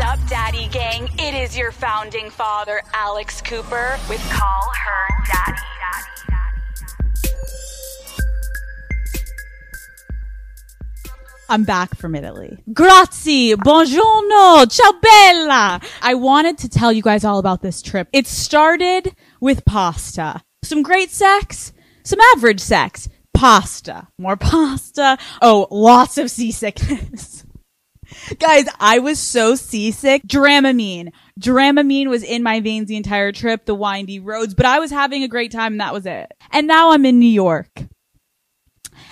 up, Daddy Gang? It is your founding father, Alex Cooper, with Call Her Daddy. I'm back from Italy. Grazie, buongiorno, ciao bella. I wanted to tell you guys all about this trip. It started with pasta. Some great sex, some average sex, pasta, more pasta. Oh, lots of seasickness. Guys, I was so seasick. Dramamine. Dramamine was in my veins the entire trip, the windy roads, but I was having a great time and that was it. And now I'm in New York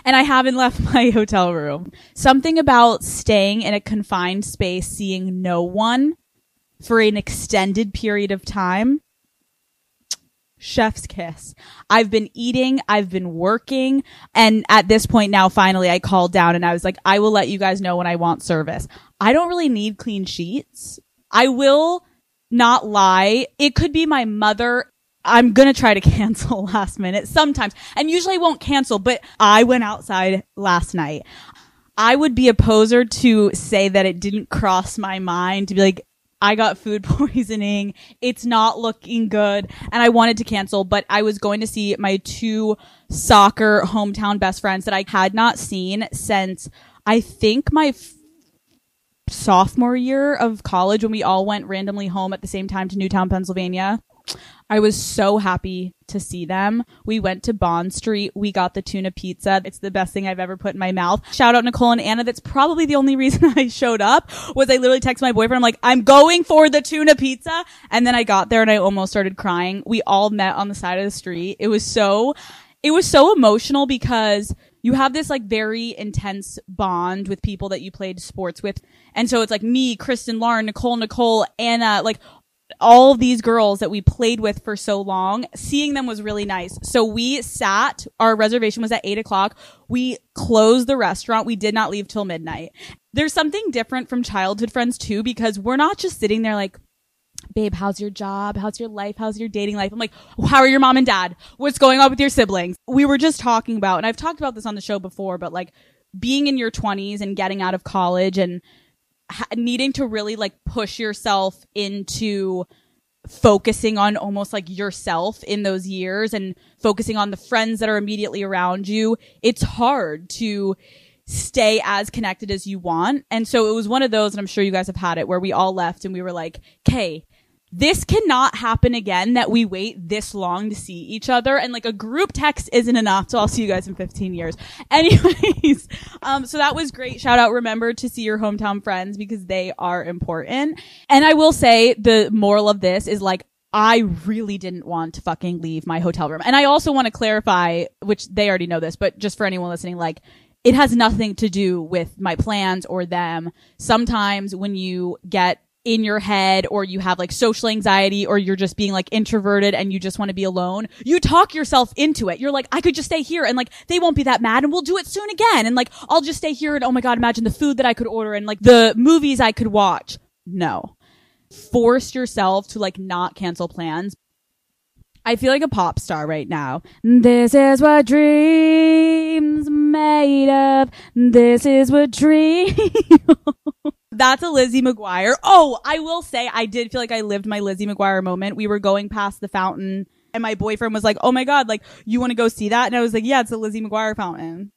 and I haven't left my hotel room. Something about staying in a confined space, seeing no one for an extended period of time. Chef's kiss. I've been eating, I've been working, and at this point now, finally, I called down and I was like, I will let you guys know when I want service. I don't really need clean sheets. I will not lie. It could be my mother I'm gonna try to cancel last minute sometimes, and usually won't cancel, but I went outside last night. I would be a poser to say that it didn't cross my mind to be like, I got food poisoning. It's not looking good. And I wanted to cancel, but I was going to see my two soccer hometown best friends that I had not seen since I think my f- sophomore year of college when we all went randomly home at the same time to Newtown, Pennsylvania. I was so happy to see them. We went to Bond Street. We got the tuna pizza. It's the best thing I've ever put in my mouth. Shout out Nicole and Anna. That's probably the only reason I showed up was I literally texted my boyfriend. I'm like, I'm going for the tuna pizza. And then I got there and I almost started crying. We all met on the side of the street. It was so, it was so emotional because you have this like very intense bond with people that you played sports with. And so it's like me, Kristen, Lauren, Nicole, Nicole, Anna, like all these girls that we played with for so long, seeing them was really nice. So we sat, our reservation was at eight o'clock. We closed the restaurant. We did not leave till midnight. There's something different from childhood friends too, because we're not just sitting there like, babe, how's your job? How's your life? How's your dating life? I'm like, how are your mom and dad? What's going on with your siblings? We were just talking about, and I've talked about this on the show before, but like being in your 20s and getting out of college and ha- needing to really like push yourself into focusing on almost like yourself in those years and focusing on the friends that are immediately around you. It's hard to stay as connected as you want. And so it was one of those, and I'm sure you guys have had it where we all left and we were like, okay, this cannot happen again that we wait this long to see each other and like a group text isn't enough so i'll see you guys in 15 years anyways um so that was great shout out remember to see your hometown friends because they are important and i will say the moral of this is like I really didn't want to fucking leave my hotel room. And I also want to clarify, which they already know this, but just for anyone listening, like, it has nothing to do with my plans or them. Sometimes when you get in your head or you have like social anxiety or you're just being like introverted and you just want to be alone, you talk yourself into it. You're like, I could just stay here and like they won't be that mad and we'll do it soon again. And like, I'll just stay here and oh my God, imagine the food that I could order and like the movies I could watch. No. Force yourself to like not cancel plans. I feel like a pop star right now. This is what dreams made of. This is what dreams. That's a Lizzie McGuire. Oh, I will say I did feel like I lived my Lizzie McGuire moment. We were going past the fountain and my boyfriend was like, "Oh my god, like you want to go see that?" And I was like, "Yeah, it's a Lizzie McGuire fountain."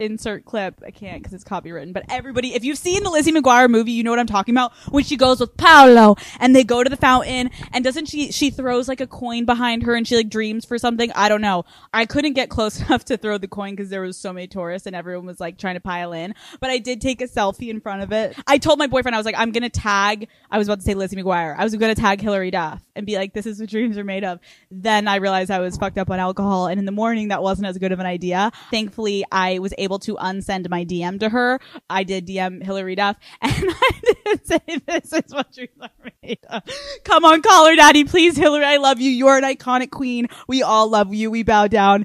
Insert clip. I can't because it's copywritten. But everybody, if you've seen the Lizzie McGuire movie, you know what I'm talking about. When she goes with Paolo and they go to the fountain and doesn't she, she throws like a coin behind her and she like dreams for something. I don't know. I couldn't get close enough to throw the coin because there was so many tourists and everyone was like trying to pile in. But I did take a selfie in front of it. I told my boyfriend, I was like, I'm to tag, I was about to say Lizzie McGuire. I was to tag Hilary Duff and be like, this is what dreams are made of. Then I realized I was fucked up on alcohol. And in the morning, that wasn't as good of an idea. Thankfully, I was able to unsend my DM to her. I did DM Hilary Duff and I did say, this is what dreams are made of. Come on, call her daddy. Please, Hilary, I love you. You're an iconic queen. We all love you. We bow down.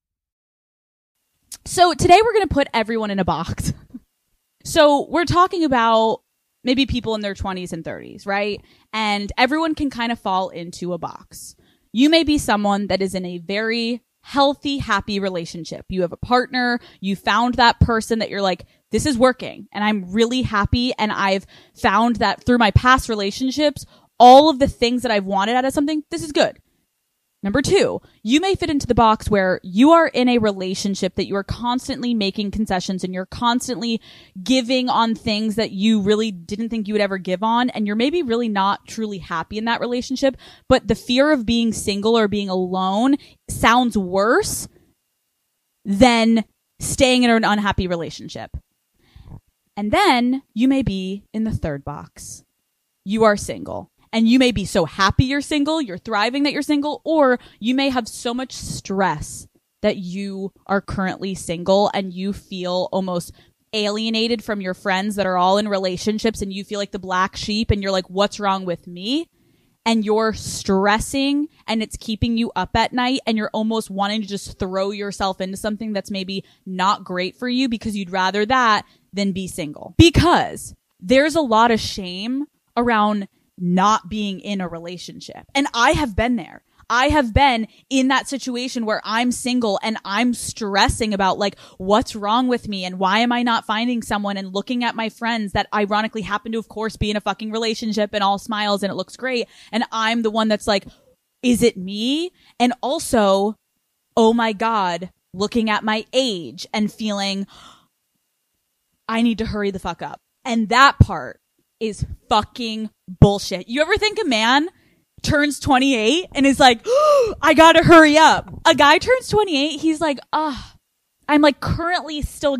So today we're going to put everyone in a box. so we're talking about maybe people in their 20s and 30s, right? And everyone can kind of fall into a box. You may be someone that is in a very healthy, happy relationship. You have a partner, you found that person that you're like, this is working and I'm really happy. And I've found that through my past relationships, all of the things that I've wanted out of something, this is good. Number two, you may fit into the box where you are in a relationship that you are constantly making concessions and you're constantly giving on things that you really didn't think you would ever give on. And you're maybe really not truly happy in that relationship, but the fear of being single or being alone sounds worse than staying in an unhappy relationship. And then you may be in the third box. You are single and you may be so happy you're single, you're thriving that you're single, or you may have so much stress that you are currently single and you feel almost alienated from your friends that are all in relationships and you feel like the black sheep and you're like, what's wrong with me? And you're stressing and it's keeping you up at night and you're almost wanting to just throw yourself into something that's maybe not great for you because you'd rather that than be single. Because there's a lot of shame around not being in a relationship. And I have been there. I have been in that situation where I'm single and I'm stressing about like what's wrong with me and why am I not finding someone and looking at my friends that ironically happen to of course be in a fucking relationship and all smiles and it looks great and I'm the one that's like is it me? And also oh my god, looking at my age and feeling I need to hurry the fuck up. And that part is fucking bullshit. You ever think a man turns 28 and is like, oh, I gotta hurry up. A guy turns 28, he's like, ah, I'm like currently still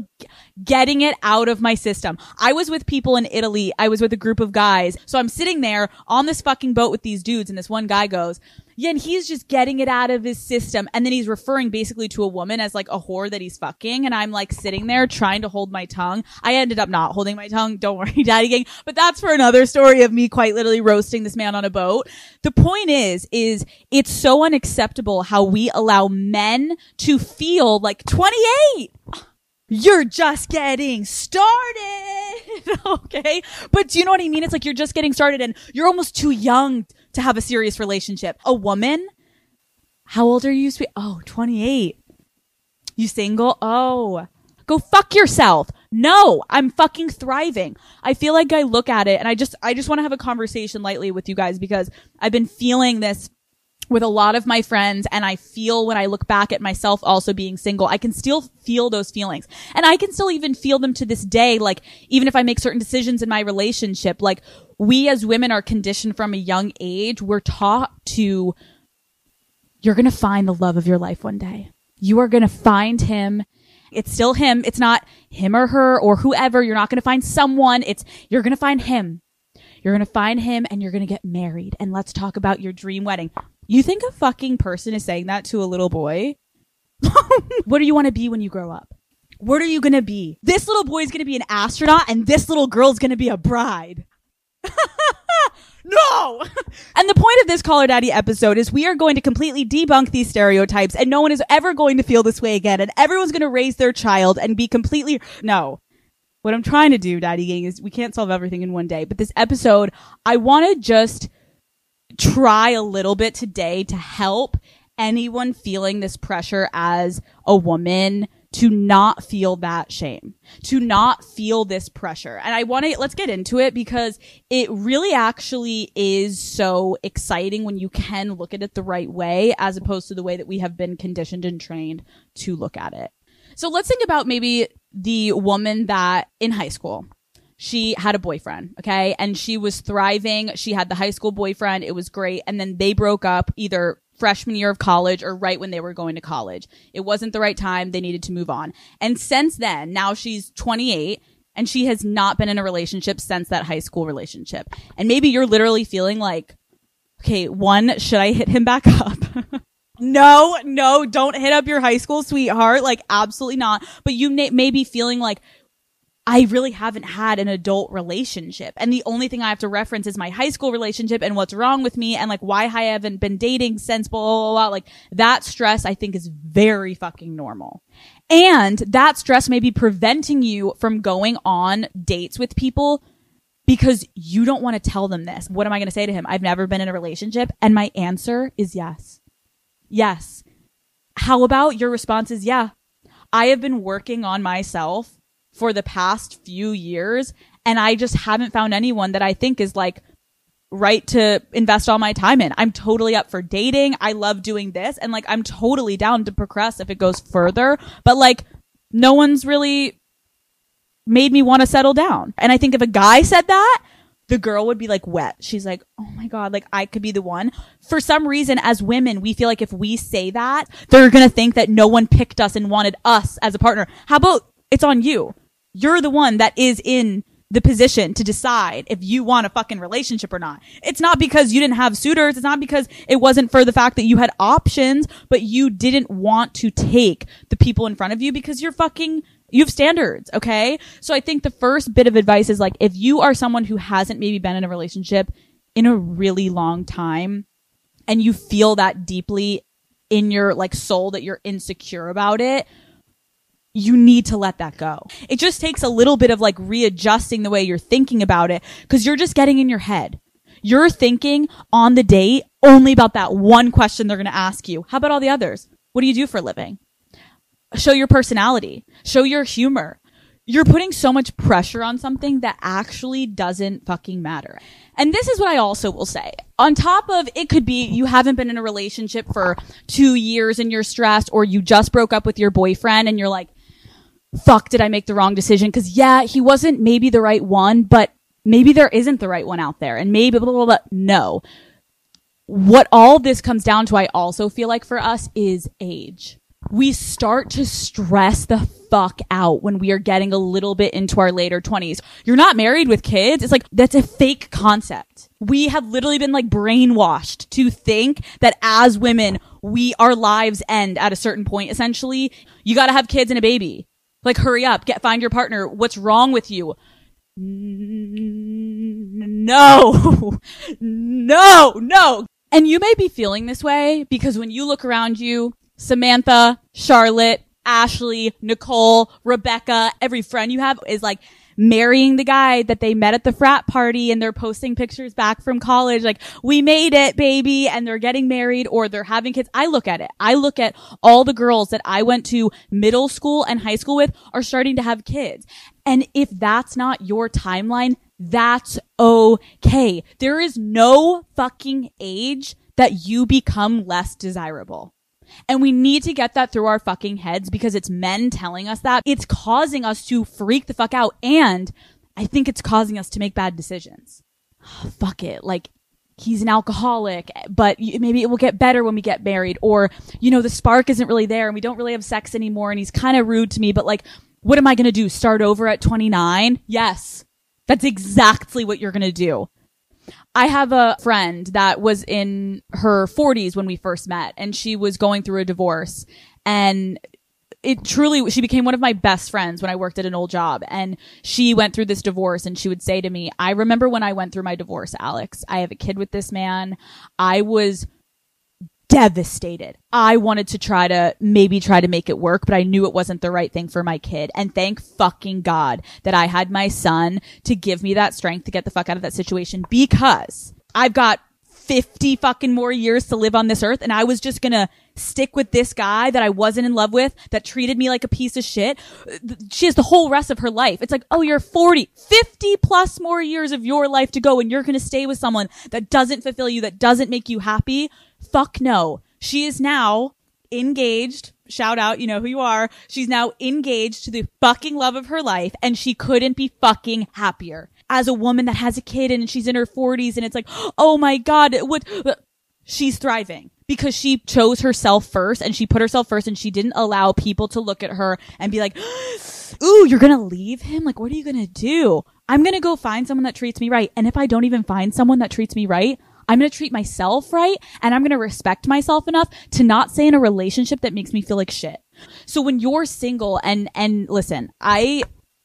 getting it out of my system. I was with people in Italy. I was with a group of guys. So I'm sitting there on this fucking boat with these dudes and this one guy goes, yeah, and he's just getting it out of his system. And then he's referring basically to a woman as like a whore that he's fucking. And I'm like sitting there trying to hold my tongue. I ended up not holding my tongue. Don't worry, daddy gang. But that's for another story of me quite literally roasting this man on a boat. The point is, is it's so unacceptable how we allow men to feel like 28 you're just getting started. okay. But do you know what I mean? It's like you're just getting started and you're almost too young to have a serious relationship. A woman, how old are you? Oh, 28. You single? Oh, go fuck yourself. No, I'm fucking thriving. I feel like I look at it and I just, I just want to have a conversation lightly with you guys because I've been feeling this with a lot of my friends and I feel when I look back at myself also being single, I can still feel those feelings. And I can still even feel them to this day. Like, even if I make certain decisions in my relationship, like we as women are conditioned from a young age. We're taught to, you're going to find the love of your life one day. You are going to find him. It's still him. It's not him or her or whoever. You're not going to find someone. It's, you're going to find him. You're going to find him and you're going to get married. And let's talk about your dream wedding. You think a fucking person is saying that to a little boy? what do you want to be when you grow up? What are you going to be? This little boy is going to be an astronaut and this little girl is going to be a bride. no! and the point of this Call Her Daddy episode is we are going to completely debunk these stereotypes and no one is ever going to feel this way again and everyone's going to raise their child and be completely, no. what I'm trying to do, Daddy Gang, is we can't solve everything in one day. But this episode, I want to just try a little bit today to help anyone feeling this pressure as a woman to not feel that shame, to not feel this pressure. And I want to, let's get into it because it really actually is so exciting when you can look at it the right way as opposed to the way that we have been conditioned and trained to look at it. So let's think about maybe the woman that in high school, she had a boyfriend, okay? And she was thriving. She had the high school boyfriend. It was great. And then they broke up either freshman year of college or right when they were going to college. It wasn't the right time. They needed to move on. And since then, now she's 28 and she has not been in a relationship since that high school relationship. And maybe you're literally feeling like, okay, one, should I hit him back up? no, no, don't hit up your high school sweetheart. Like, absolutely not. But you may, may be feeling like, I really haven't had an adult relationship. And the only thing I have to reference is my high school relationship and what's wrong with me and like why I haven't been dating since blah, blah, blah, Like that stress I think is very fucking normal. And that stress may be preventing you from going on dates with people because you don't want to tell them this. What am I going to say to him? I've never been in a relationship. And my answer is yes. Yes. How about your response is yeah. I have been working on myself for the past few years. And I just haven't found anyone that I think is like right to invest all my time in. I'm totally up for dating. I love doing this and like I'm totally down to progress if it goes further. But like no one's really made me want to settle down. And I think if a guy said that, the girl would be like wet. She's like, oh my God, like I could be the one. For some reason, as women, we feel like if we say that, they're going to think that no one picked us and wanted us as a partner. How about it's on you? You're the one that is in the position to decide if you want a fucking relationship or not. It's not because you didn't have suitors. It's not because it wasn't for the fact that you had options, but you didn't want to take the people in front of you because you're fucking, you have standards. Okay. So I think the first bit of advice is like, if you are someone who hasn't maybe been in a relationship in a really long time and you feel that deeply in your like soul that you're insecure about it, you need to let that go. It just takes a little bit of like readjusting the way you're thinking about it because you're just getting in your head. You're thinking on the date only about that one question they're going to ask you. How about all the others? What do you do for a living? Show your personality. Show your humor. You're putting so much pressure on something that actually doesn't fucking matter. And this is what I also will say. On top of it could be you haven't been in a relationship for two years and you're stressed or you just broke up with your boyfriend and you're like, fuck, did I make the wrong decision? Cause yeah, he wasn't maybe the right one, but maybe there isn't the right one out there and maybe blah, blah, blah. No. What all this comes down to, I also feel like for us is age. We start to stress the fuck out when we are getting a little bit into our later 20s. You're not married with kids. It's like, that's a fake concept. We have literally been like brainwashed to think that as women, we, our lives end at a certain point, essentially. You gotta have kids and a baby. Like, hurry up, get, find your partner. What's wrong with you? No, no, no. And you may be feeling this way because when you look around you, Samantha, Charlotte, Ashley, Nicole, Rebecca, every friend you have is like, marrying the guy that they met at the frat party and they're posting pictures back from college like we made it baby and they're getting married or they're having kids. I look at it. I look at all the girls that i went to middle school and high school with are starting to have kids. And if that's not your timeline that's okay. There is no fucking age that you become less desirable and we need to get that through our fucking heads because it's men telling us that. It's causing us to freak the fuck out. And I think it's causing us to make bad decisions. fuck it. Like, he's an alcoholic, but maybe it will get better when we get married. Or, you know, the spark isn't really there and we don't really have sex anymore and he's kind of rude to me, but like, what am I going to do? Start over at 29? Yes. That's exactly what you're going to do. I have a friend that was in her 40s when we first met and she was going through a divorce and it truly she became one of my best friends when I worked at an old job and she went through this divorce and she would say to me, "I remember when I went through my divorce, Alex. I have a kid with this man. I was devastated. I wanted to try to maybe try to make it work, but I knew it wasn't the right thing for my kid. And thank fucking God that I had my son to give me that strength to get the fuck out of that situation because I've got 50 fucking more years to live on this earth and I was just gonna stick with this guy that I wasn't in love with that treated me like a piece of shit. She has the whole rest of her life. It's like, oh, you're 40, 50 plus more years of your life to go and you're gonna stay with someone that doesn't fulfill you, that doesn't make you happy. Fuck no. She is now engaged. Shout out, you know who you are. She's now engaged to the fucking love of her life and she couldn't be fucking happier as a woman that has a kid and she's in her 40s and it's like, oh my God, what? She's thriving because she chose herself first and she put herself first and she didn't allow people to look at her and be like, ooh, you're going to leave him? Like, what are you going to do? I'm going to go find someone that treats me right. And if I don't even find someone that treats me right, I'm going to treat myself right and I'm going to respect myself enough to not stay in a relationship that makes me feel like shit. So when you're single and, and listen, I,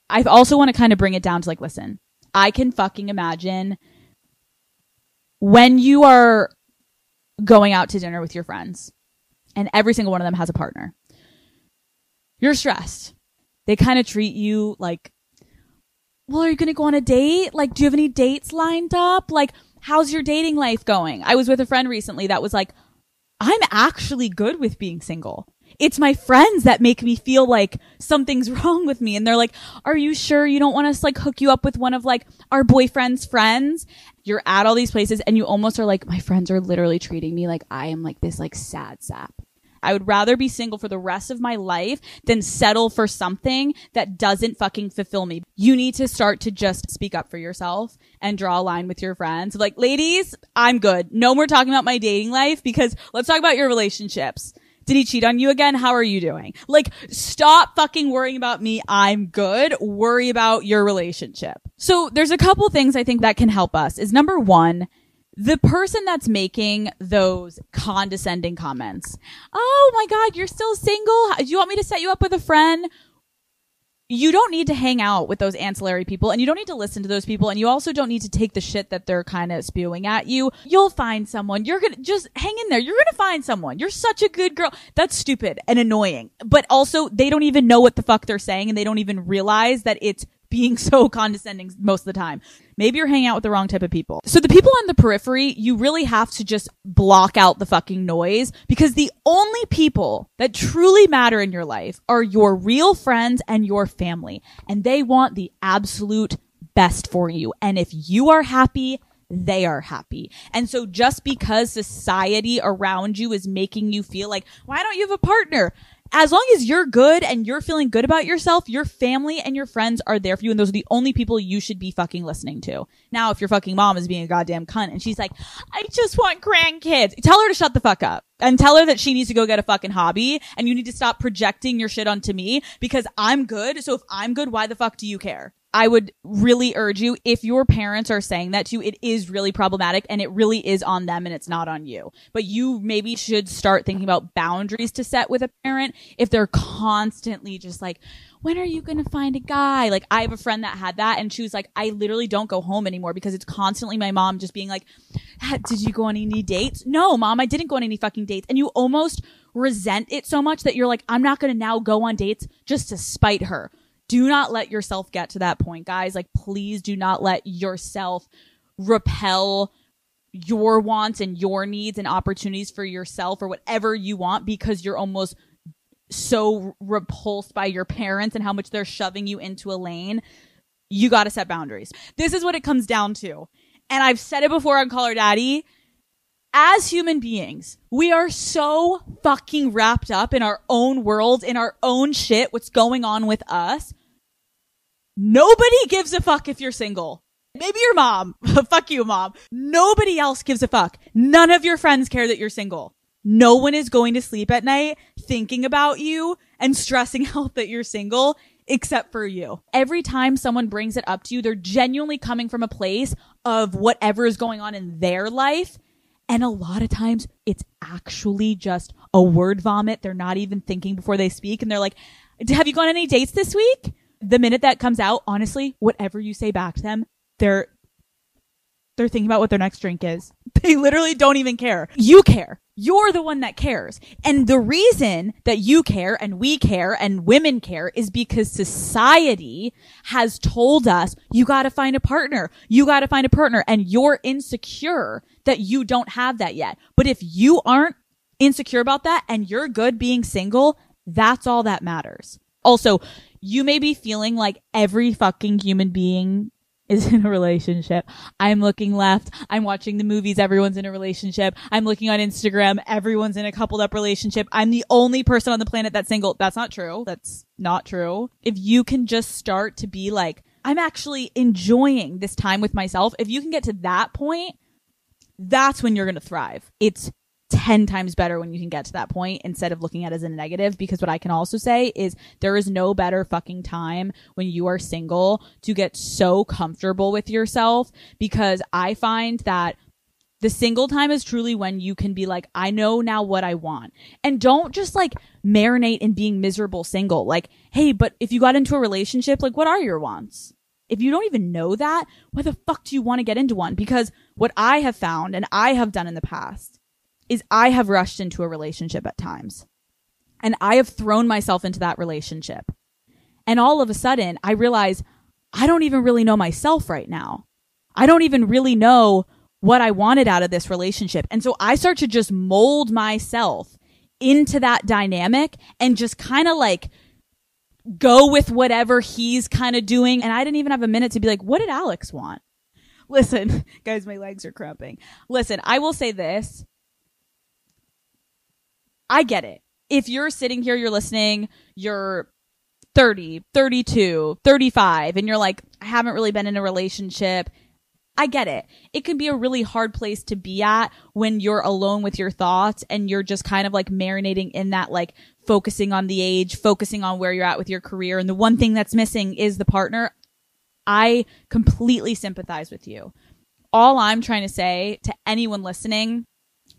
I also want to kind of bring it down to like, listen, I can fucking imagine when you are going out to dinner with your friends and every single one of them has a partner. You're stressed. They kind of treat you like, well, are you going to go on a date? Like, do you have any dates lined up? Like, how's your dating life going? I was with a friend recently that was like, I'm actually good with being single it's my friends that make me feel like something's wrong with me. And they're like, are you sure you don't want us like hook you up with one of like our boyfriend's friends? You're at all these places and you almost are like, my friends are literally treating me like I am like this like sad sap. I would rather be single for the rest of my life than settle for something that doesn't fucking fulfill me. You need to start to just speak up for yourself and draw a line with your friends. Like, ladies, I'm good. No more talking about my dating life because let's talk about your relationships. Did he cheat on you again? How are you doing? Like, stop fucking worrying about me. I'm good. Worry about your relationship. So there's a couple things I think that can help us is number one, the person that's making those condescending comments. Oh my God, you're still single? Do you want me to set you up with a friend? you don't need to hang out with those ancillary people and you don't need to listen to those people and you also don't need to take the shit that they're kind of spewing at you. You'll find someone. You're going to just hang in there. You're going to find someone. You're such a good girl. That's stupid and annoying. But also they don't even know what the fuck they're saying and they don't even realize that it's being so condescending most of the time. Maybe you're hanging out with the wrong type of people. So the people on the periphery, you really have to just block out the fucking noise because the only people that truly matter in your life are your real friends and your family. And they want the absolute best for you. And if you are happy, they are happy. And so just because society around you is making you feel like, why don't you have a partner? As long as you're good and you're feeling good about yourself, your family and your friends are there for you. And those are the only people you should be fucking listening to. Now, if your fucking mom is being a goddamn cunt and she's like, I just want grandkids, tell her to shut the fuck up and tell her that she needs to go get a fucking hobby and you need to stop projecting your shit onto me because I'm good. So if I'm good, why the fuck do you care? I would really urge you, if your parents are saying that to you, it is really problematic and it really is on them and it's not on you. But you maybe should start thinking about boundaries to set with a parent if they're constantly just like, when are you going to find a guy? Like I have a friend that had that and she was like, I literally don't go home anymore because it's constantly my mom just being like, did you go on any dates? No, mom, I didn't go on any fucking dates. And you almost resent it so much that you're like, I'm not going to now go on dates just to spite her do not let yourself get to that point, guys. Like, please do not let yourself repel your wants and your needs and opportunities for yourself or whatever you want because you're almost so repulsed by your parents and how much they're shoving you into a lane. You got to set boundaries. This is what it comes down to. And I've said it before on Call Her Daddy. As human beings, we are so fucking wrapped up in our own world, in our own shit, what's going on with us, Nobody gives a fuck if you're single. Maybe your mom. fuck you, mom. Nobody else gives a fuck. None of your friends care that you're single. No one is going to sleep at night thinking about you and stressing out that you're single except for you. Every time someone brings it up to you, they're genuinely coming from a place of whatever is going on in their life. And a lot of times it's actually just a word vomit. They're not even thinking before they speak. And they're like, have you gone on any dates this week? the minute that comes out, honestly, whatever you say back to them, they're they're thinking about what their next drink is. They literally don't even care. You care. You're the one that cares. And the reason that you care and we care and women care is because society has told us you gotta find a partner. You gotta find a partner and you're insecure that you don't have that yet. But if you aren't insecure about that and you're good being single, that's all that matters. Also, you may be feeling like every fucking human being is in a relationship. I'm looking left. I'm watching the movies. Everyone's in a relationship. I'm looking on Instagram. Everyone's in a coupled up relationship. I'm the only person on the planet that's single. That's not true. That's not true. If you can just start to be like, I'm actually enjoying this time with myself. If you can get to that point, that's when you're going to thrive. It's 10 times better when you can get to that point instead of looking at it as a negative because what I can also say is there is no better fucking time when you are single to get so comfortable with yourself because I find that the single time is truly when you can be like, I know now what I want. And don't just like marinate in being miserable single. Like, hey, but if you got into a relationship, like, what are your wants? If you don't even know that, why the fuck do you want to get into one? Because what I have found and I have done in the past is I have rushed into a relationship at times and I have thrown myself into that relationship. And all of a sudden I realize I don't even really know myself right now. I don't even really know what I wanted out of this relationship. And so I start to just mold myself into that dynamic and just kind of like go with whatever he's kind of doing. And I didn't even have a minute to be like, what did Alex want? Listen, guys, my legs are cramping. Listen, I will say this. I get it. If you're sitting here, you're listening, you're 30, 32, 35, and you're like, I haven't really been in a relationship. I get it. It can be a really hard place to be at when you're alone with your thoughts and you're just kind of like marinating in that, like focusing on the age, focusing on where you're at with your career. And the one thing that's missing is the partner. I completely sympathize with you. All I'm trying to say to anyone listening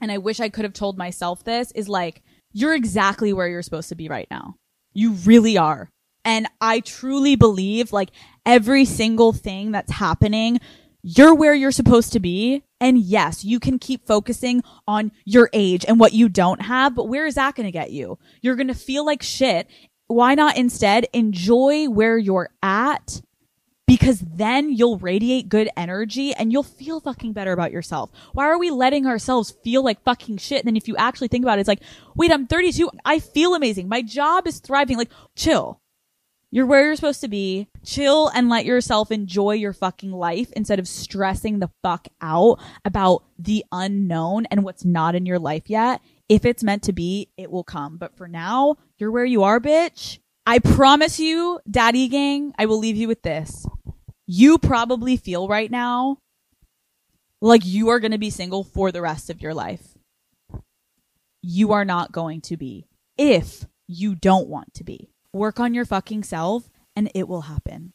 and I wish I could have told myself this is like, you're exactly where you're supposed to be right now. You really are. And I truly believe like every single thing that's happening, you're where you're supposed to be. And yes, you can keep focusing on your age and what you don't have, but where is that going to get you? You're going to feel like shit. Why not instead enjoy where you're at because then you'll radiate good energy and you'll feel fucking better about yourself. Why are we letting ourselves feel like fucking shit? And then if you actually think about it, it's like, wait, I'm 32. I feel amazing. My job is thriving. Like, chill. You're where you're supposed to be. Chill and let yourself enjoy your fucking life instead of stressing the fuck out about the unknown and what's not in your life yet. If it's meant to be, it will come. But for now, you're where you are, bitch. I promise you, daddy gang, I will leave you with this you probably feel right now like you are going to be single for the rest of your life. You are not going to be if you don't want to be. Work on your fucking self and it will happen.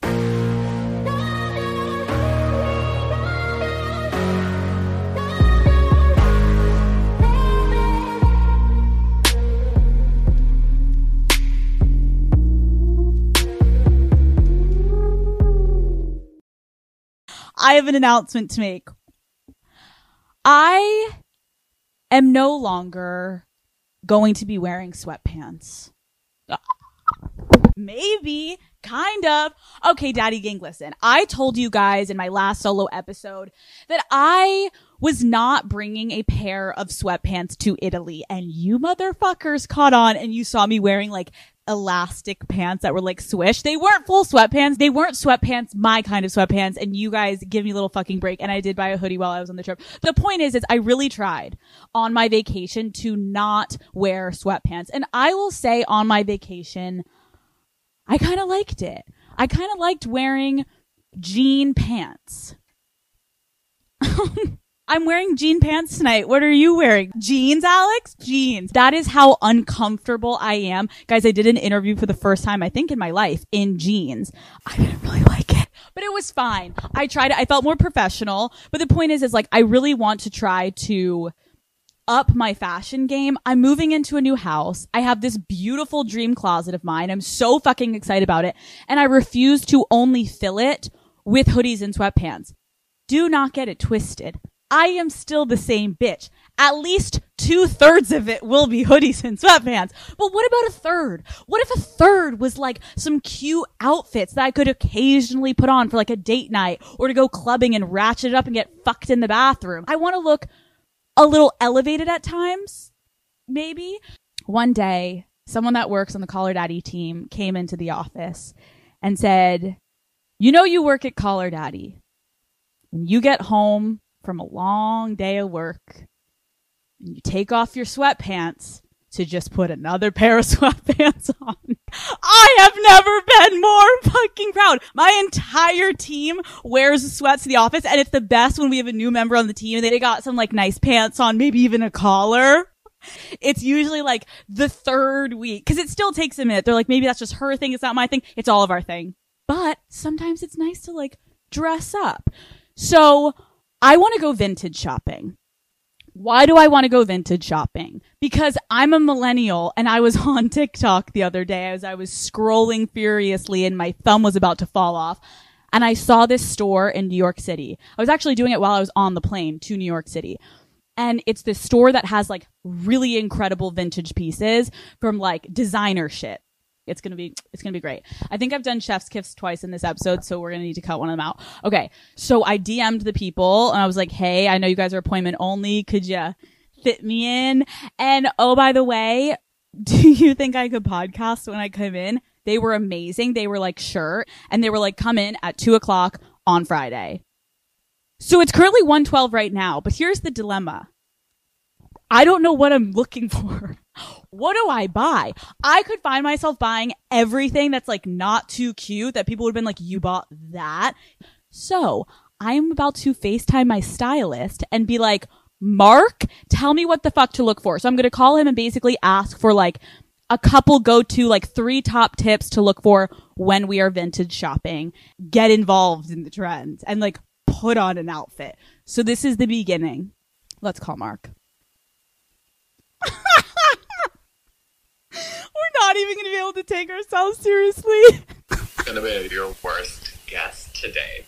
I have an announcement to make. I am no longer going to be wearing sweatpants. Maybe, kind of. Okay, Daddy Gang, listen. I told you guys in my last solo episode that I was not bringing a pair of sweatpants to Italy and you motherfuckers caught on and you saw me wearing like elastic pants that were like swish. They weren't full sweatpants. They weren't sweatpants, my kind of sweatpants. And you guys give me a little fucking break. And I did buy a hoodie while I was on the trip. The point is, is I really tried on my vacation to not wear sweatpants. And I will say on my vacation, I kind of liked it. I kind of liked wearing jean pants. Um, I'm wearing jean pants tonight. What are you wearing? Jeans, Alex? Jeans. That is how uncomfortable I am. Guys, I did an interview for the first time, I think, in my life in jeans. I didn't really like it, but it was fine. I tried it. I felt more professional. But the point is, is like, I really want to try to up my fashion game. I'm moving into a new house. I have this beautiful dream closet of mine. I'm so fucking excited about it. And I refuse to only fill it with hoodies and sweatpants. Do not get it twisted. I am still the same bitch. At least two thirds of it will be hoodies and sweatpants. But what about a third? What if a third was like some cute outfits that I could occasionally put on for like a date night or to go clubbing and ratchet it up and get fucked in the bathroom? I want to look a little elevated at times, maybe. One day, someone that works on the Call Her Daddy team came into the office and said, You know, you work at Call Her Daddy. When you get home from a long day of work, and you take off your sweatpants to just put another pair of sweatpants on. I have never been more fucking proud. My entire team wears sweats to the office and it's the best when we have a new member on the team and they got some like nice pants on, maybe even a collar. It's usually like the third week because it still takes a minute. They're like, maybe that's just her thing. It's not my thing. It's all of our thing. But sometimes it's nice to like dress up. So I want to go vintage shopping. Why do I want to go vintage shopping? Because I'm a millennial and I was on TikTok the other day as I was scrolling furiously and my thumb was about to fall off. And I saw this store in New York City. I was actually doing it while I was on the plane to New York City. And it's this store that has like really incredible vintage pieces from like designer shit. It's gonna be it's gonna be great. I think I've done chef's kiss twice in this episode, so we're gonna need to cut one of them out. Okay, so I DM'd the people and I was like, "Hey, I know you guys are appointment only. Could you fit me in?" And oh, by the way, do you think I could podcast when I come in? They were amazing. They were like, "Sure," and they were like, "Come in at two o'clock on Friday." So it's currently one twelve right now, but here's the dilemma. I don't know what I'm looking for. What do I buy? I could find myself buying everything that's like not too cute that people would have been like, you bought that. So I'm about to FaceTime my stylist and be like, Mark, tell me what the fuck to look for. So I'm going to call him and basically ask for like a couple go to like three top tips to look for when we are vintage shopping. Get involved in the trends and like put on an outfit. So this is the beginning. Let's call Mark. We're not even going to be able to take ourselves seriously. gonna be your worst guest today.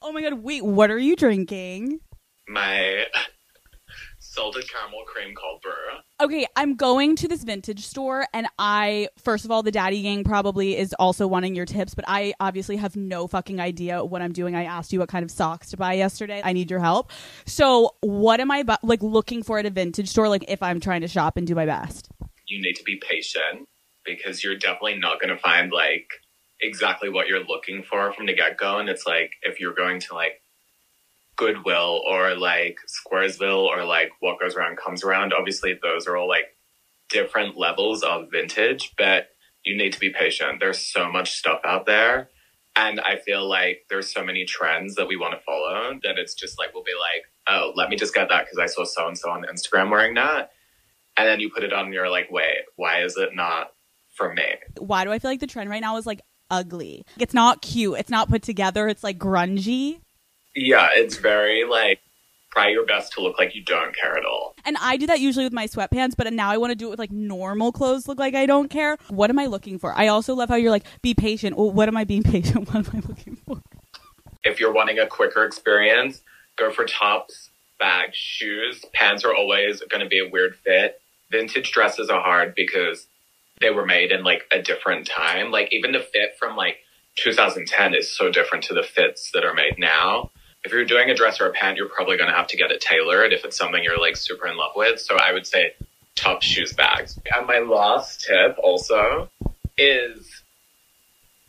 Oh my god, wait, what are you drinking? My salted caramel cream cold brew. Okay, I'm going to this vintage store and I first of all the daddy gang probably is also wanting your tips, but I obviously have no fucking idea what I'm doing. I asked you what kind of socks to buy yesterday. I need your help. So, what am I bu- like looking for at a vintage store like if I'm trying to shop and do my best? You need to be patient because you're definitely not gonna find like exactly what you're looking for from the get go. And it's like if you're going to like Goodwill or like Squaresville or like what goes around comes around, obviously those are all like different levels of vintage, but you need to be patient. There's so much stuff out there. And I feel like there's so many trends that we want to follow that it's just like, we'll be like, oh, let me just get that because I saw so and so on Instagram wearing that. And then you put it on and you're like, wait, why is it not for me? Why do I feel like the trend right now is like ugly? It's not cute. It's not put together. It's like grungy. Yeah, it's very like, try your best to look like you don't care at all. And I do that usually with my sweatpants, but now I want to do it with like normal clothes look like I don't care. What am I looking for? I also love how you're like, be patient. Well, what am I being patient? What am I looking for? if you're wanting a quicker experience, go for tops, bags, shoes. Pants are always going to be a weird fit. Vintage dresses are hard because they were made in like a different time. Like even the fit from like 2010 is so different to the fits that are made now. If you're doing a dress or a pant, you're probably going to have to get it tailored if it's something you're like super in love with. So I would say top shoes, bags. And my last tip also is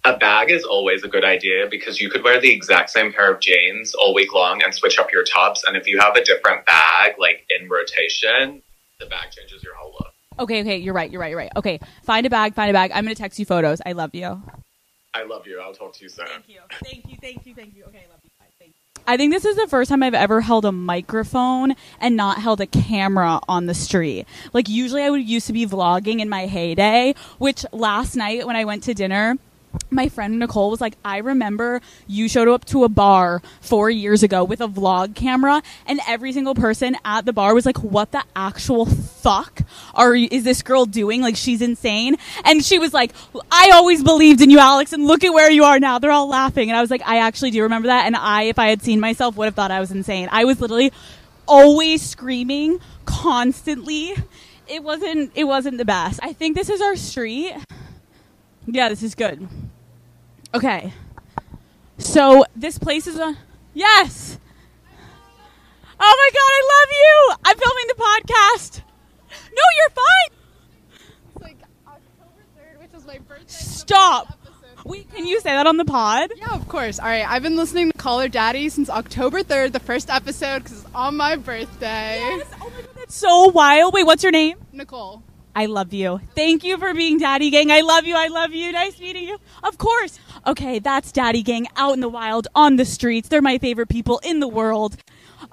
a bag is always a good idea because you could wear the exact same pair of jeans all week long and switch up your tops. And if you have a different bag, like in rotation, the bag changes your whole look. Okay, okay, you're right, you're right, you're right. Okay, find a bag, find a bag. I'm gonna text you photos. I love you. I love you. I'll talk to you soon. Thank you, thank you, thank you, thank you. Okay, I love you. Bye. Thank you. I think this is the first time I've ever held a microphone and not held a camera on the street. Like usually I would used to be vlogging in my heyday, which last night when I went to dinner, my friend Nicole was like, I remember you showed up to a bar four years ago with a vlog camera, and every single person at the bar was like, What the actual fuck are is this girl doing? Like, she's insane. And she was like, I always believed in you, Alex, and look at where you are now. They're all laughing. And I was like, I actually do remember that. And I, if I had seen myself, would have thought I was insane. I was literally always screaming constantly. It wasn't it wasn't the best. I think this is our street. Yeah, this is good. Okay. So this place is on Yes. Oh my god, I love you. I'm filming the podcast. No, you're fine. It's like October 3rd, which is my birthday. Stop. Episode. Wait, can you say that on the pod? Yeah, of course. All right, I've been listening to Call Her Daddy since October 3rd, the first episode, because it's on my birthday. Yes. Oh my god, that's so wild. Wait, what's your name? Nicole. I love you. Thank you for being Daddy Gang. I love you. I love you. Nice meeting you. Of course. Okay, that's Daddy Gang out in the wild on the streets. They're my favorite people in the world.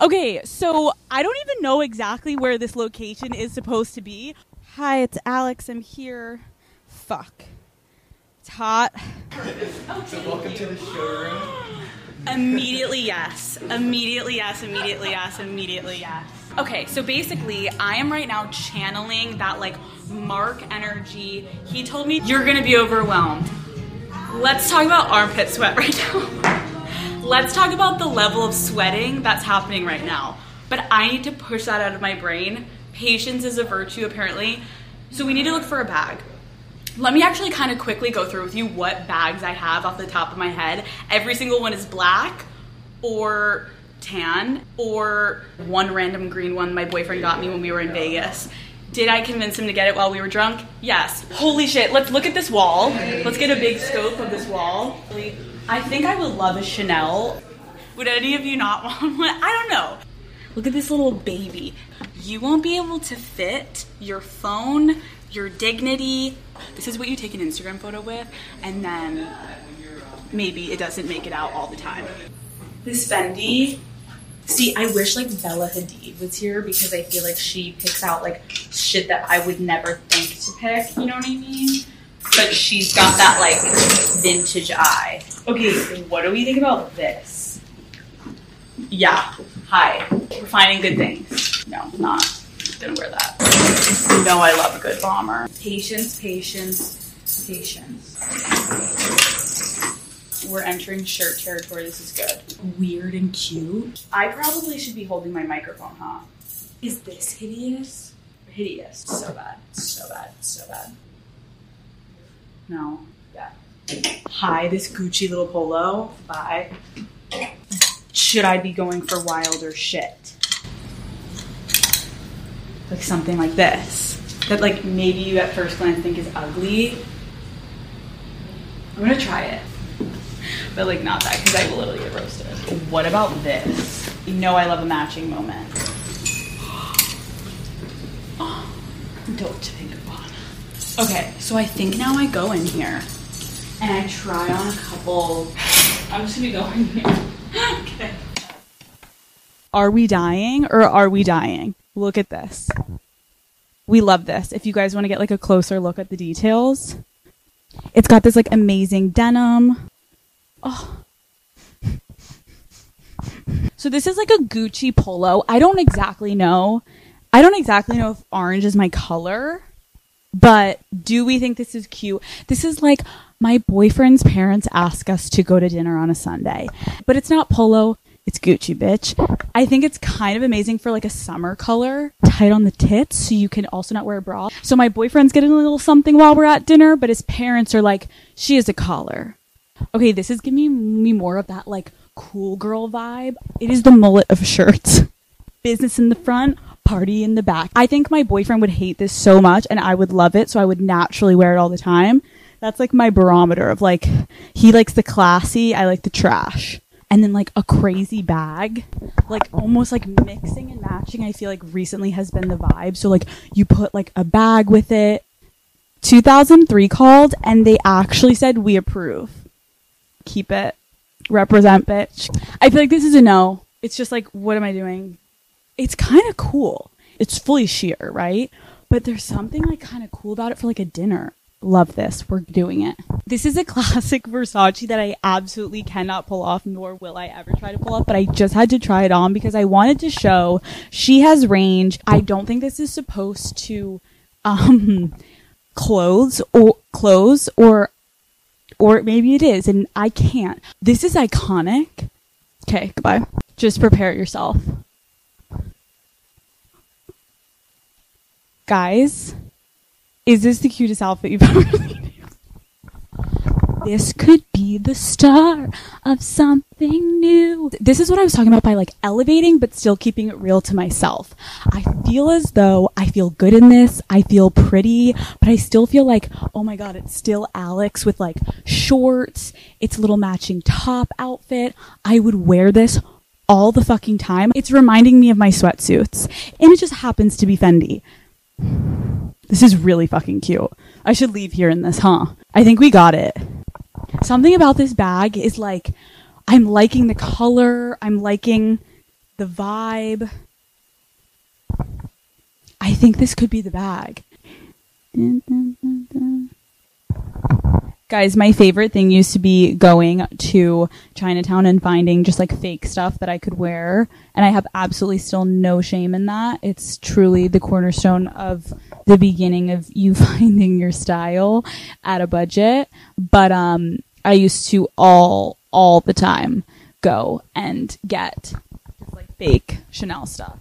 Okay, so I don't even know exactly where this location is supposed to be. Hi, it's Alex. I'm here. Fuck. It's hot. So welcome to the showroom. Immediately yes. Immediately yes. Immediately yes. Immediately yes. Okay, so basically, I am right now channeling that like Mark energy. He told me you're gonna be overwhelmed. Let's talk about armpit sweat right now. Let's talk about the level of sweating that's happening right now. But I need to push that out of my brain. Patience is a virtue, apparently. So we need to look for a bag. Let me actually kind of quickly go through with you what bags I have off the top of my head. Every single one is black or tan or one random green one my boyfriend got me when we were in Vegas. Did I convince him to get it while we were drunk? Yes. Holy shit, let's look at this wall. Let's get a big scope of this wall. I think I would love a Chanel. Would any of you not want one? I don't know. Look at this little baby. You won't be able to fit your phone, your dignity. This is what you take an Instagram photo with, and then maybe it doesn't make it out all the time. This Fendi. See, I wish like Bella Hadid was here because I feel like she picks out like shit that I would never think to pick. You know what I mean? But she's got that like vintage eye. Okay, what do we think about this? Yeah. Hi. We're finding good things. No, not gonna wear that. You know I love a good bomber. Patience, patience, patience. We're entering shirt territory. This is good. Weird and cute. I probably should be holding my microphone, huh? Is this hideous? Hideous. So bad. So bad. So bad. No. Yeah. Hi, this Gucci little polo. Bye. Should I be going for wilder shit? Like something like this. That like maybe you at first glance think is ugly. I'm gonna try it. But like not that because I will literally get roasted. What about this? You know I love a matching moment. Dope to think upon. Okay, so I think now I go in here and I try on a couple. I'm just gonna go in here. okay. Are we dying or are we dying? Look at this. We love this. If you guys want to get like a closer look at the details, it's got this like amazing denim. Oh. So this is like a Gucci polo. I don't exactly know. I don't exactly know if orange is my color, but do we think this is cute? This is like my boyfriend's parents ask us to go to dinner on a Sunday, but it's not polo. It's Gucci, bitch. I think it's kind of amazing for like a summer color, tight on the tits, so you can also not wear a bra. So my boyfriend's getting a little something while we're at dinner, but his parents are like, she is a collar. Okay, this is giving me more of that like cool girl vibe. It is the mullet of shirts. Business in the front, party in the back. I think my boyfriend would hate this so much and I would love it, so I would naturally wear it all the time. That's like my barometer of like, he likes the classy, I like the trash. And then like a crazy bag, like almost like mixing and matching, I feel like recently has been the vibe. So like you put like a bag with it. 2003 called and they actually said we approve. Keep it. Represent bitch. I feel like this is a no. It's just like what am I doing? It's kind of cool. It's fully sheer, right? But there's something like kind of cool about it for like a dinner. Love this. We're doing it. This is a classic Versace that I absolutely cannot pull off, nor will I ever try to pull off, but I just had to try it on because I wanted to show she has range. I don't think this is supposed to um clothes or clothes or or maybe it is, and I can't. This is iconic. Okay, goodbye. Just prepare yourself. Guys, is this the cutest outfit you've ever seen? This could be the start of something new. This is what I was talking about by like elevating, but still keeping it real to myself. I feel as though I feel good in this. I feel pretty, but I still feel like, oh my God, it's still Alex with like shorts. It's a little matching top outfit. I would wear this all the fucking time. It's reminding me of my sweatsuits and it just happens to be Fendi. This is really fucking cute. I should leave here in this, huh? I think we got it. Something about this bag is like, I'm liking the color, I'm liking the vibe. I think this could be the bag. Dun, dun, dun. Guys, my favorite thing used to be going to Chinatown and finding just like fake stuff that I could wear. And I have absolutely still no shame in that. It's truly the cornerstone of the beginning of you finding your style at a budget. But um I used to all all the time go and get just like fake Chanel stuff.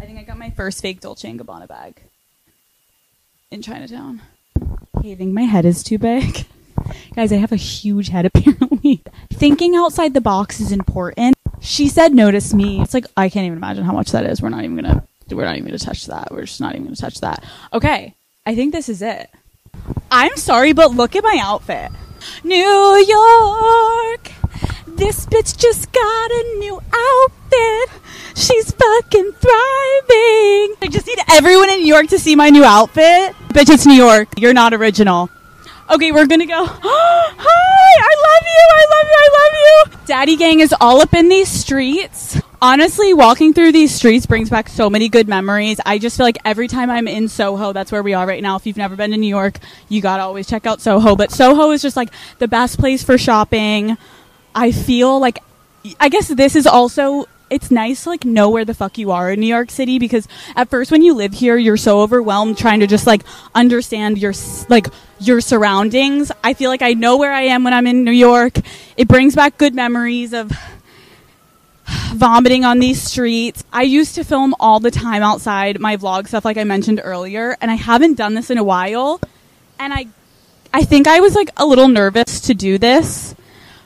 I think I got my first fake Dolce Gabbana bag in Chinatown. Think my head is too big. Guys, I have a huge head apparently. Thinking outside the box is important. She said notice me. It's like I can't even imagine how much that is. We're not even gonna we're not even gonna touch that. We're just not even gonna touch that. Okay. I think this is it. I'm sorry, but look at my outfit. New York. This bitch just got a new outfit. She's fucking thriving. I just need everyone in New York to see my new outfit. Bitch, it's New York. You're not original. Okay, we're gonna go. Hi, I love you, I love you, I love you. Daddy Gang is all up in these streets. Honestly, walking through these streets brings back so many good memories. I just feel like every time I'm in Soho, that's where we are right now. If you've never been to New York, you gotta always check out Soho. But Soho is just like the best place for shopping. I feel like, I guess this is also it's nice to like know where the fuck you are in New York City because at first when you live here you're so overwhelmed trying to just like understand your like your surroundings. I feel like I know where I am when I'm in New York. It brings back good memories of vomiting on these streets. I used to film all the time outside my vlog stuff like I mentioned earlier and I haven't done this in a while and I I think I was like a little nervous to do this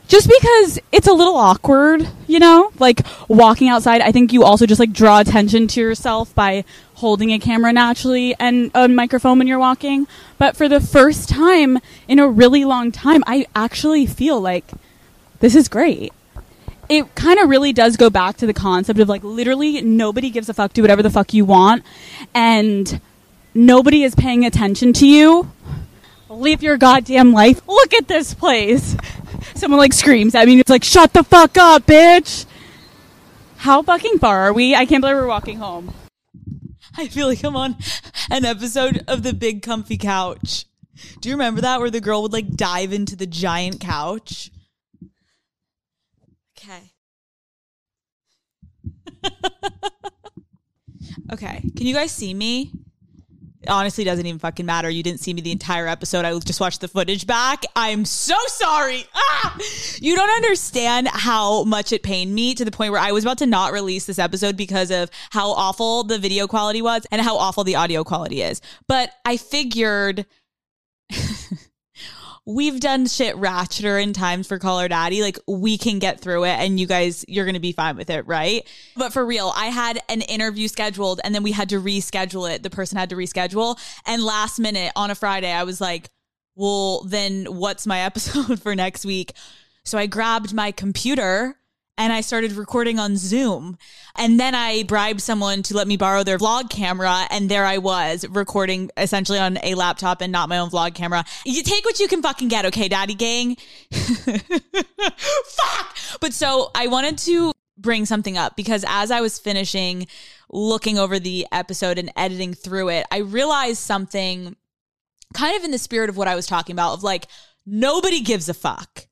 just because it's a little awkward, you know, like walking outside. I think you also just like draw attention to yourself by holding a camera naturally and a microphone when you're walking. But for the first time in a really long time, I actually feel like this is great. It kind of really does go back to the concept of like literally nobody gives a fuck, do whatever the fuck you want, and nobody is paying attention to you. Live your goddamn life. Look at this place someone like screams at me. It's like, shut the fuck up, bitch. How fucking far are we? I can't believe we're walking home. I feel like I'm on an episode of The Big Comfy Couch. Do you remember that where the girl would like dive into the giant couch? Okay. okay. Can you guys see me? Honestly doesn't even fucking matter. You didn't see me the entire episode. I just watched the footage back. I'm so sorry. Ah! You don't understand how much it pained me to the point where I was about to not release this episode because of how awful the video quality was and how awful the audio quality is. But I figured we've done shit ratcheter in times for Call Her Daddy. Like we can get through it and you guys, you're going to be fine with it, right? But for real, I had an interview scheduled and then we had to reschedule it. The person had to reschedule. And last minute on a Friday, I was like, well, then what's my episode for next week? So I grabbed my computer and I started recording on Zoom. And then I bribed someone to let me borrow their vlog camera. And there I was recording essentially on a laptop and not my own vlog camera. You take what you can fucking get, okay, daddy gang? Fuck! But so I wanted to bring something up because as I was finishing looking over the episode and editing through it, I realized something kind of in the spirit of what I was talking about of like, nobody gives a fuck.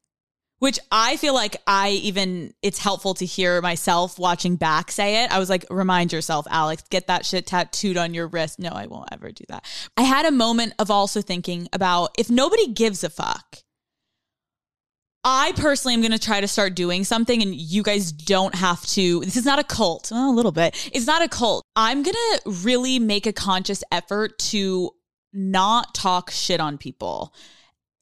Which I feel like I even, it's helpful to hear myself watching back say it. I was like, remind yourself, Alex, get that shit tattooed on your wrist. No, I won't ever do that. I had a moment of also thinking about if nobody gives a fuck, I personally am going to try to start doing something and you guys don't have to. This is not a cult. Well, a little bit. It's not a cult. I'm going to really make a conscious effort to not talk shit on people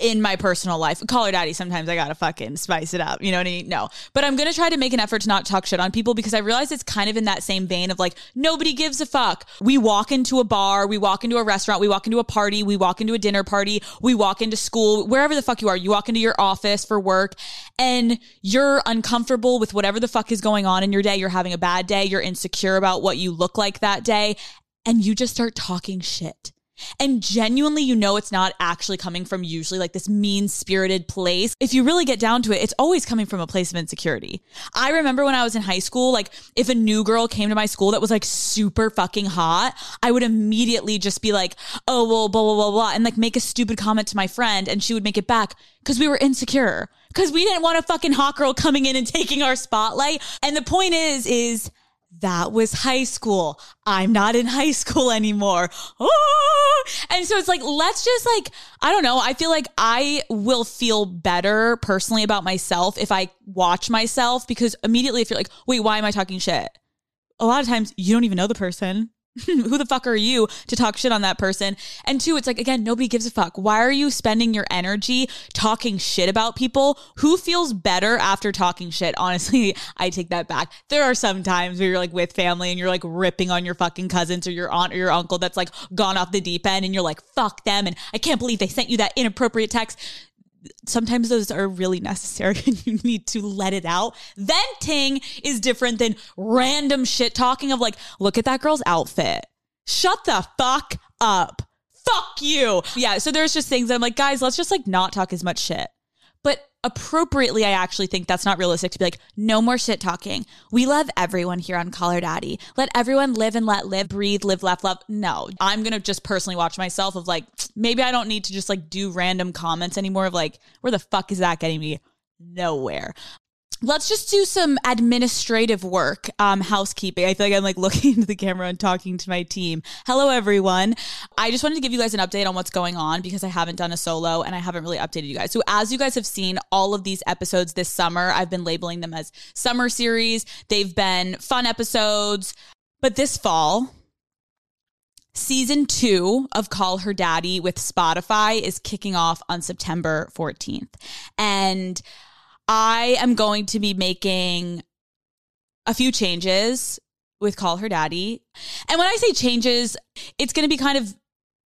in my personal life. Call her daddy, sometimes I gotta fucking spice it up. You know what I mean? No. But I'm gonna try to make an effort to not talk shit on people because I realize it's kind of in that same vein of like, nobody gives a fuck. We walk into a bar, we walk into a restaurant, we walk into a party, we walk into a dinner party, we walk into school, wherever the fuck you are, you walk into your office for work and you're uncomfortable with whatever the fuck is going on in your day. You're having a bad day, you're insecure about what you look like that day, and you just start talking shit. And genuinely, you know, it's not actually coming from usually like this mean spirited place. If you really get down to it, it's always coming from a place of insecurity. I remember when I was in high school, like if a new girl came to my school that was like super fucking hot, I would immediately just be like, oh, well, blah, blah, blah, blah, and like make a stupid comment to my friend and she would make it back because we were insecure. Because we didn't want a fucking hot girl coming in and taking our spotlight. And the point is, is that was high school. I'm not in high school anymore. Oh! And so it's like, let's just like, I don't know. I feel like I will feel better personally about myself if I watch myself because immediately if you're like, wait, why am I talking shit? A lot of times you don't even know the person. Who the fuck are you to talk shit on that person? And two, it's like, again, nobody gives a fuck. Why are you spending your energy talking shit about people? Who feels better after talking shit? Honestly, I take that back. There are some times where you're like with family and you're like ripping on your fucking cousins or your aunt or your uncle that's like gone off the deep end and you're like, fuck them. And I can't believe they sent you that inappropriate text sometimes those are really necessary and you need to let it out. Venting is different than random shit talking of like, look at that girl's outfit. Shut the fuck up. Fuck you. Yeah. So there's just things that I'm like, guys, let's just like not talk as much shit. But appropriately, I actually think that's not realistic to be like, no more shit talking. We love everyone here on Call Her Daddy. Let everyone live and let live, breathe, live, laugh, love. No, I'm going to just personally watch myself of like, maybe I don't need to just like do random comments anymore of like, where the fuck is that getting me? Nowhere. Let's just do some administrative work, um, housekeeping. I feel like I'm like looking into the camera and talking to my team. Hello, everyone. I just wanted to give you guys an update on what's going on because I haven't done a solo and I haven't really updated you guys. So, as you guys have seen, all of these episodes this summer, I've been labeling them as summer series. They've been fun episodes. But this fall, season two of Call Her Daddy with Spotify is kicking off on September 14th. And I am going to be making a few changes with Call Her Daddy. And when I say changes, it's going to be kind of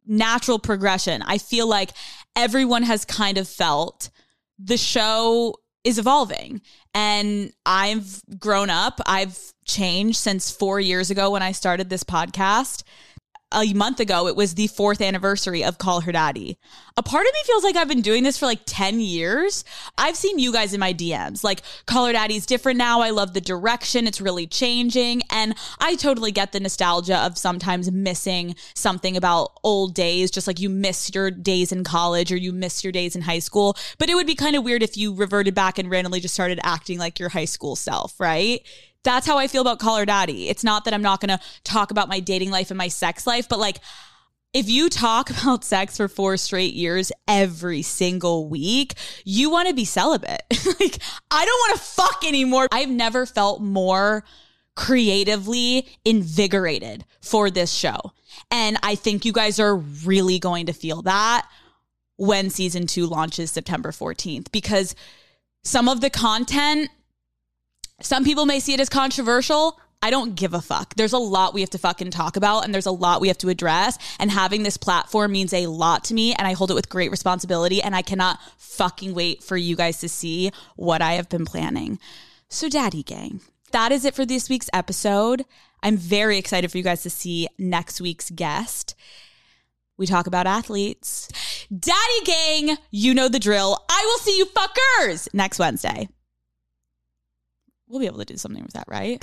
natural progression. I feel like everyone has kind of felt the show is evolving and I've grown up. I've changed since four years ago when I started this podcast a month ago, it was the fourth anniversary of Call Her Daddy. A part of me feels like I've been doing this for like 10 years. I've seen you guys in my DMs. Like, Call Her Daddy's different now. I love the direction. It's really changing. And I totally get the nostalgia of sometimes missing something about old days, just like you miss your days in college or you miss your days in high school. But it would be kind of weird if you reverted back and randomly just started acting like your high school self, right? That's how I feel about Daddy. It's not that I'm not going to talk about my dating life and my sex life, but like, if you talk about sex for four straight years every single week, you want to be celibate. like, I don't want to fuck anymore. I've never felt more creatively invigorated for this show. And I think you guys are really going to feel that when season two launches September 14th because some of the content some people may see it as controversial. I don't give a fuck. There's a lot we have to fucking talk about and there's a lot we have to address. And having this platform means a lot to me and I hold it with great responsibility. And I cannot fucking wait for you guys to see what I have been planning. So, Daddy Gang, that is it for this week's episode. I'm very excited for you guys to see next week's guest. We talk about athletes. Daddy Gang, you know the drill. I will see you fuckers next Wednesday we'll be able to do something with that, right?